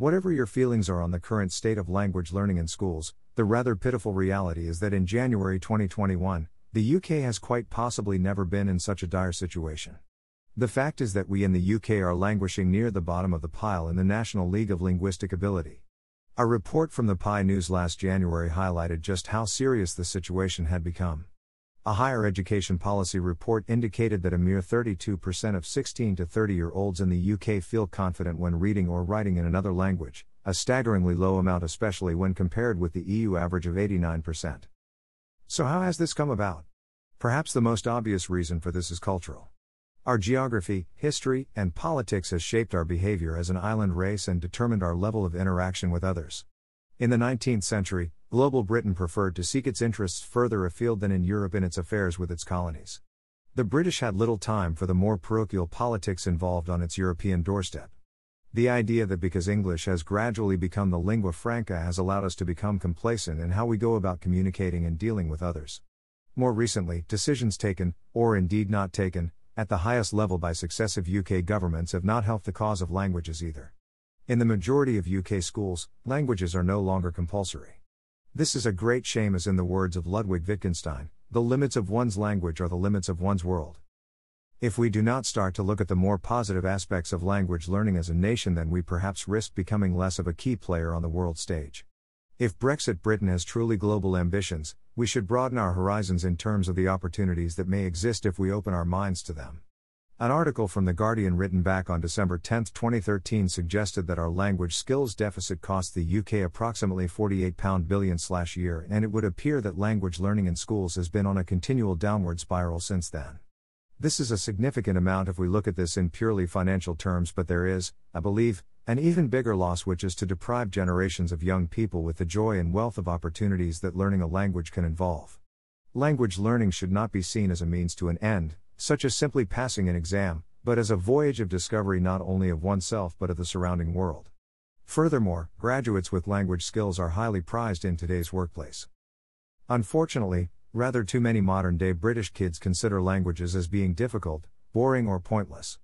Whatever your feelings are on the current state of language learning in schools, the rather pitiful reality is that in January 2021, the UK has quite possibly never been in such a dire situation. The fact is that we in the UK are languishing near the bottom of the pile in the National League of Linguistic Ability. A report from the PI News last January highlighted just how serious the situation had become. A higher education policy report indicated that a mere 32% of 16 to 30 year olds in the UK feel confident when reading or writing in another language, a staggeringly low amount, especially when compared with the EU average of 89%. So, how has this come about? Perhaps the most obvious reason for this is cultural. Our geography, history, and politics has shaped our behavior as an island race and determined our level of interaction with others. In the 19th century, global Britain preferred to seek its interests further afield than in Europe in its affairs with its colonies. The British had little time for the more parochial politics involved on its European doorstep. The idea that because English has gradually become the lingua franca has allowed us to become complacent in how we go about communicating and dealing with others. More recently, decisions taken, or indeed not taken, at the highest level by successive UK governments have not helped the cause of languages either. In the majority of UK schools, languages are no longer compulsory. This is a great shame, as in the words of Ludwig Wittgenstein the limits of one's language are the limits of one's world. If we do not start to look at the more positive aspects of language learning as a nation, then we perhaps risk becoming less of a key player on the world stage. If Brexit Britain has truly global ambitions, we should broaden our horizons in terms of the opportunities that may exist if we open our minds to them. An article from The Guardian written back on December 10, 2013 suggested that our language skills deficit cost the UK approximately £48 billion slash year and it would appear that language learning in schools has been on a continual downward spiral since then. This is a significant amount if we look at this in purely financial terms but there is, I believe, an even bigger loss which is to deprive generations of young people with the joy and wealth of opportunities that learning a language can involve. Language learning should not be seen as a means to an end, such as simply passing an exam, but as a voyage of discovery not only of oneself but of the surrounding world. Furthermore, graduates with language skills are highly prized in today's workplace. Unfortunately, rather too many modern day British kids consider languages as being difficult, boring, or pointless.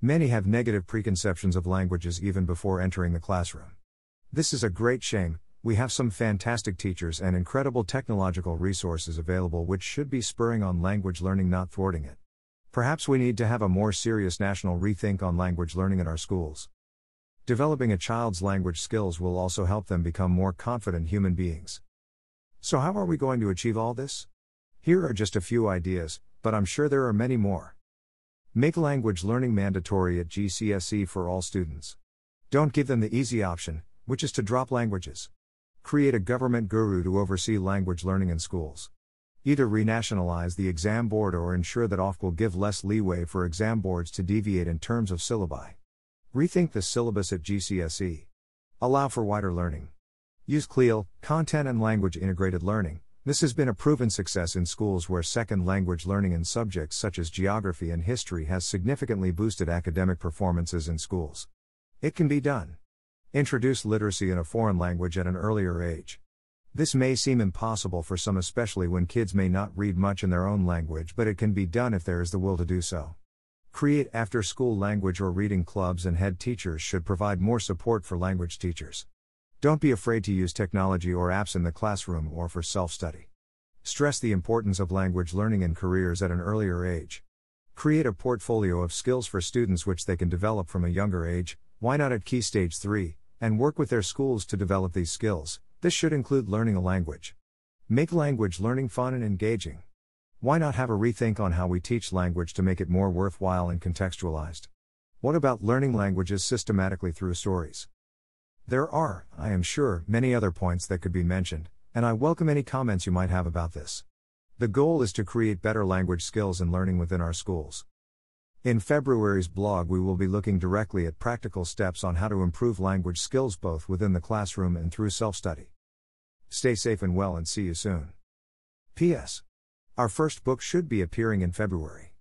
Many have negative preconceptions of languages even before entering the classroom. This is a great shame, we have some fantastic teachers and incredible technological resources available which should be spurring on language learning, not thwarting it. Perhaps we need to have a more serious national rethink on language learning in our schools. Developing a child's language skills will also help them become more confident human beings. So, how are we going to achieve all this? Here are just a few ideas, but I'm sure there are many more. Make language learning mandatory at GCSE for all students. Don't give them the easy option, which is to drop languages. Create a government guru to oversee language learning in schools. Either renationalize the exam board or ensure that Ofqual give less leeway for exam boards to deviate in terms of syllabi. Rethink the syllabus at GCSE. Allow for wider learning. Use CLIL, content and language integrated learning. This has been a proven success in schools where second language learning in subjects such as geography and history has significantly boosted academic performances in schools. It can be done. Introduce literacy in a foreign language at an earlier age. This may seem impossible for some, especially when kids may not read much in their own language, but it can be done if there is the will to do so. Create after school language or reading clubs, and head teachers should provide more support for language teachers. Don't be afraid to use technology or apps in the classroom or for self study. Stress the importance of language learning in careers at an earlier age. Create a portfolio of skills for students which they can develop from a younger age, why not at Key Stage 3, and work with their schools to develop these skills, this should include learning a language. Make language learning fun and engaging. Why not have a rethink on how we teach language to make it more worthwhile and contextualized? What about learning languages systematically through stories? There are, I am sure, many other points that could be mentioned, and I welcome any comments you might have about this. The goal is to create better language skills and learning within our schools. In February's blog, we will be looking directly at practical steps on how to improve language skills both within the classroom and through self study. Stay safe and well, and see you soon. P.S. Our first book should be appearing in February.